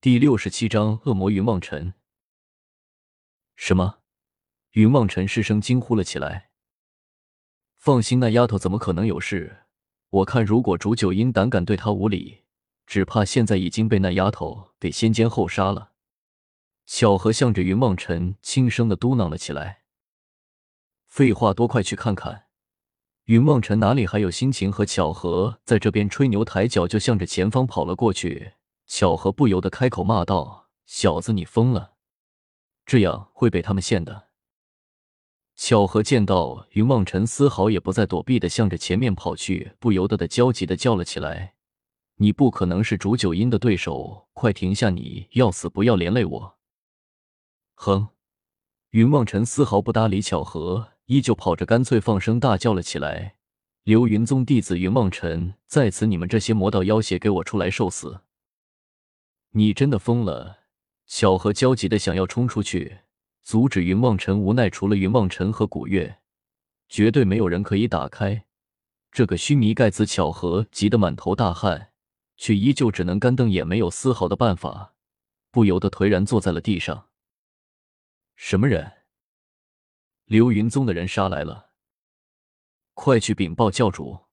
第六十七章恶魔云望尘。什么？云望尘失声惊呼了起来。放心，那丫头怎么可能有事？我看，如果竹九阴胆敢对她无礼，只怕现在已经被那丫头给先奸后杀了。巧合向着云望尘轻声的嘟囔了起来。废话多，快去看看！云望尘哪里还有心情和巧合在这边吹牛抬脚，就向着前方跑了过去。巧合不由得开口骂道：“小子，你疯了！这样会被他们陷的。”巧合见到云望尘丝毫也不再躲避的向着前面跑去，不由得的焦急的叫了起来：“你不可能是竹九阴的对手！快停下！你要死不要连累我！”哼！云望尘丝毫不搭理巧合，依旧跑着，干脆放声大叫了起来：“流云宗弟子云望尘在此！你们这些魔道妖邪，给我出来受死！”你真的疯了！巧合焦急的想要冲出去。阻止云望尘，无奈除了云望尘和古月，绝对没有人可以打开这个须弥盖子。巧合急得满头大汗，却依旧只能干瞪眼，没有丝毫的办法，不由得颓然坐在了地上。什么人？流云宗的人杀来了，快去禀报教主！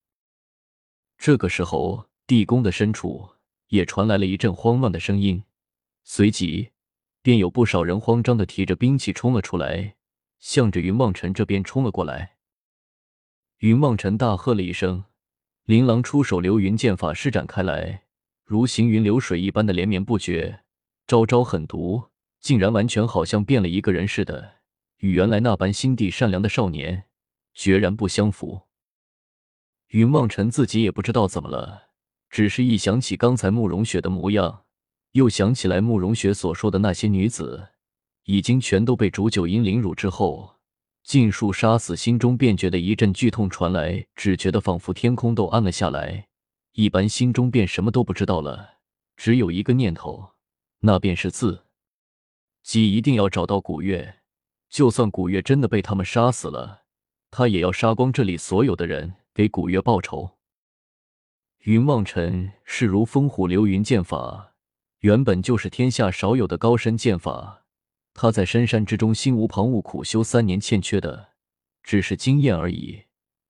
这个时候，地宫的深处也传来了一阵慌乱的声音，随即。便有不少人慌张的提着兵器冲了出来，向着云望尘这边冲了过来。云望尘大喝了一声，琳琅出手，流云剑法施展开来，如行云流水一般的连绵不绝，招招狠毒，竟然完全好像变了一个人似的，与原来那般心地善良的少年决然不相符。云望尘自己也不知道怎么了，只是一想起刚才慕容雪的模样。又想起来慕容雪所说的那些女子，已经全都被煮酒阴凌辱之后尽数杀死，心中便觉得一阵剧痛传来，只觉得仿佛天空都暗了下来，一般心中便什么都不知道了，只有一个念头，那便是自己一定要找到古月，就算古月真的被他们杀死了，他也要杀光这里所有的人，给古月报仇。云望尘势如风虎流云剑法。原本就是天下少有的高深剑法，他在深山之中心无旁骛苦修三年，欠缺的只是经验而已。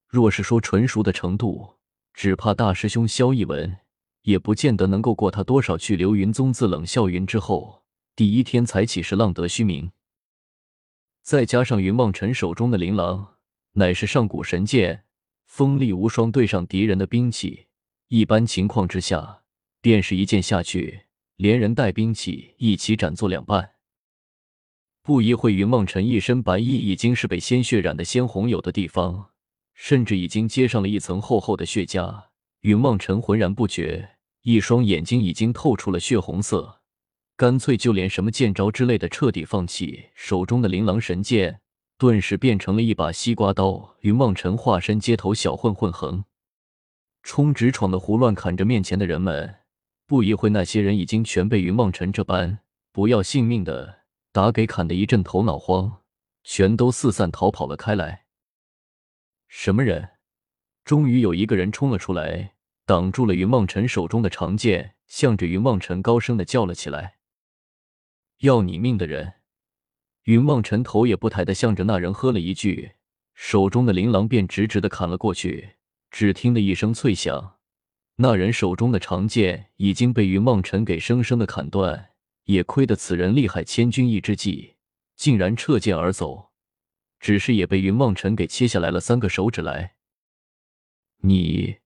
若是说纯熟的程度，只怕大师兄萧逸文也不见得能够过他多少。去流云宗自冷笑云之后，第一天才起是浪得虚名，再加上云望尘手中的琳琅乃是上古神剑，锋利无双，对上敌人的兵器，一般情况之下，便是一剑下去。连人带兵器一起斩作两半。不一会，云梦尘一身白衣已经是被鲜血染得鲜红，有的地方甚至已经接上了一层厚厚的血痂。云梦尘浑然不觉，一双眼睛已经透出了血红色，干脆就连什么剑招之类的彻底放弃。手中的琳琅神剑顿时变成了一把西瓜刀。云梦辰化身街头小混混，横冲直闯的胡乱砍着面前的人们。不一会，那些人已经全被云望尘这般不要性命的打给砍得一阵头脑慌，全都四散逃跑了开来。什么人？终于有一个人冲了出来，挡住了云望尘手中的长剑，向着云望尘高声的叫了起来：“要你命的人！”云望尘头也不抬的向着那人喝了一句，手中的琳琅便直直的砍了过去。只听得一声脆响。那人手中的长剑已经被云梦尘给生生的砍断，也亏得此人厉害，千钧一之际竟然撤剑而走，只是也被云梦尘给切下来了三个手指来。你，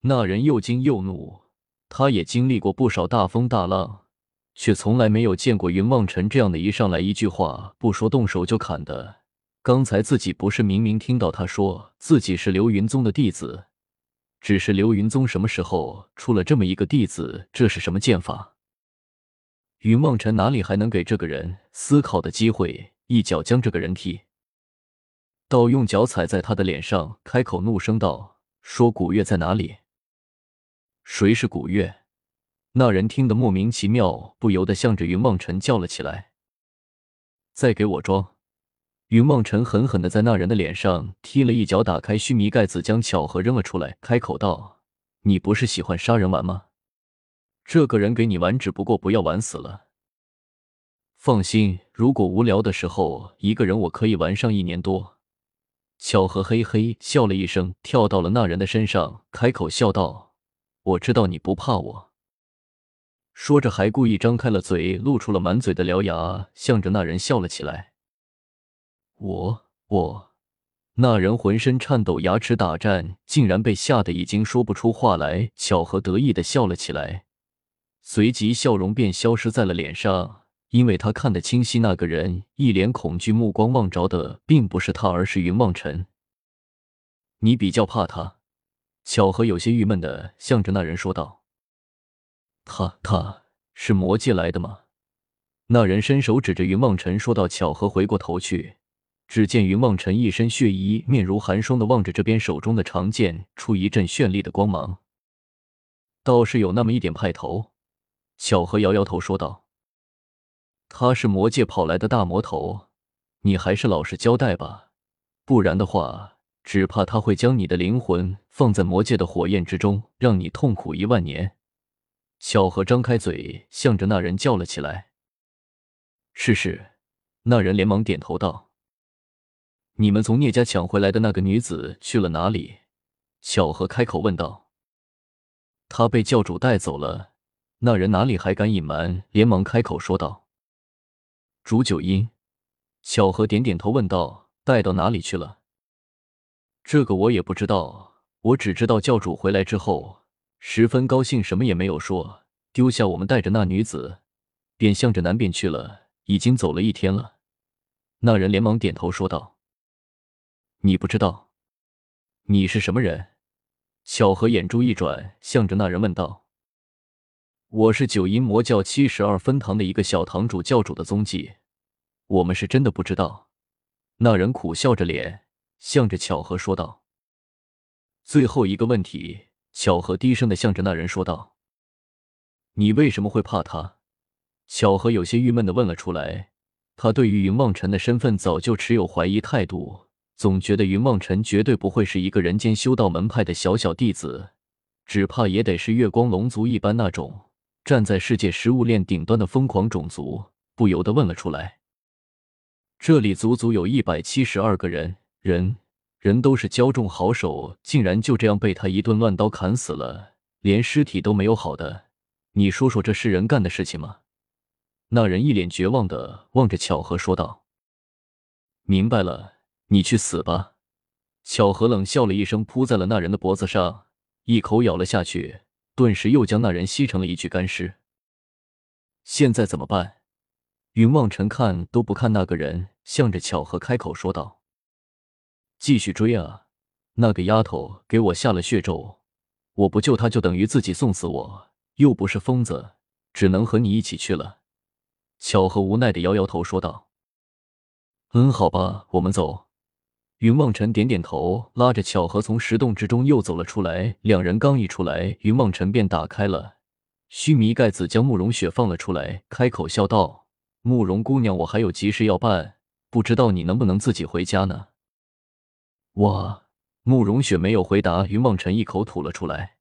那人又惊又怒，他也经历过不少大风大浪，却从来没有见过云梦尘这样的一上来一句话不说动手就砍的。刚才自己不是明明听到他说自己是流云宗的弟子？只是流云宗什么时候出了这么一个弟子？这是什么剑法？云望尘哪里还能给这个人思考的机会？一脚将这个人踢倒，用脚踩在他的脸上，开口怒声道：“说古月在哪里？谁是古月？”那人听得莫名其妙，不由得向着云望尘叫了起来：“再给我装！”云梦辰狠狠的在那人的脸上踢了一脚，打开须弥盖子，将巧合扔了出来，开口道：“你不是喜欢杀人玩吗？这个人给你玩，只不过不要玩死了。放心，如果无聊的时候一个人，我可以玩上一年多。巧合嘿嘿笑了一声，跳到了那人的身上，开口笑道：“我知道你不怕我。”说着，还故意张开了嘴，露出了满嘴的獠牙，向着那人笑了起来。我我，那人浑身颤抖，牙齿打颤，竟然被吓得已经说不出话来。巧合得意的笑了起来，随即笑容便消失在了脸上，因为他看得清晰，那个人一脸恐惧目光望着的并不是他，而是云望尘。你比较怕他？巧合有些郁闷的向着那人说道。他他是魔界来的吗？那人伸手指着云望尘说道。巧合回过头去，只见云望尘一身血衣，面如寒霜的望着这边，手中的长剑出一阵绚丽的光芒，倒是有那么一点派头。巧合摇摇头说道：“他是魔界跑来的大魔头，你还是老实交代吧，不然的话，只怕他会将你的灵魂放在魔界的火焰之中，让你痛苦一万年。”巧合张开嘴，向着那人叫了起来：“是是。”那人连忙点头道：“你们从聂家抢回来的那个女子去了哪里？”巧合开口问道：“她被教主带走了。”那人哪里还敢隐瞒，连忙开口说道：“煮酒音。”巧合点点头问道：“带到哪里去了？”这个我也不知道，我只知道教主回来之后。十分高兴，什么也没有说，丢下我们带着那女子，便向着南边去了。已经走了一天了。那人连忙点头说道：“你不知道，你是什么人？”巧合眼珠一转，向着那人问道：“我是九阴魔教七十二分堂的一个小堂主，教主的踪迹，我们是真的不知道。”那人苦笑着脸，向着巧合说道：“最后一个问题。”巧合低声的向着那人说道：“你为什么会怕他？”巧合有些郁闷的问了出来。他对于云望尘的身份早就持有怀疑态度，总觉得云望尘绝对不会是一个人间修道门派的小小弟子，只怕也得是月光龙族一般那种站在世界食物链顶端的疯狂种族，不由得问了出来：“这里足足有一百七十二个人，人。”人都是骄纵好手，竟然就这样被他一顿乱刀砍死了，连尸体都没有好的。你说说，这是人干的事情吗？那人一脸绝望的望着巧合说道：“明白了，你去死吧。”巧合冷笑了一声，扑在了那人的脖子上，一口咬了下去，顿时又将那人吸成了一具干尸。现在怎么办？云望尘看都不看那个人，向着巧合开口说道。继续追啊！那个丫头给我下了血咒，我不救她就等于自己送死我，又不是疯子，只能和你一起去了。巧合无奈的摇摇头说道：“嗯，好吧，我们走。”云梦尘点点头，拉着巧合从石洞之中又走了出来。两人刚一出来，云梦尘便打开了须弥盖子，将慕容雪放了出来，开口笑道：“慕容姑娘，我还有急事要办，不知道你能不能自己回家呢？”我！慕容雪没有回答，云梦辰一口吐了出来。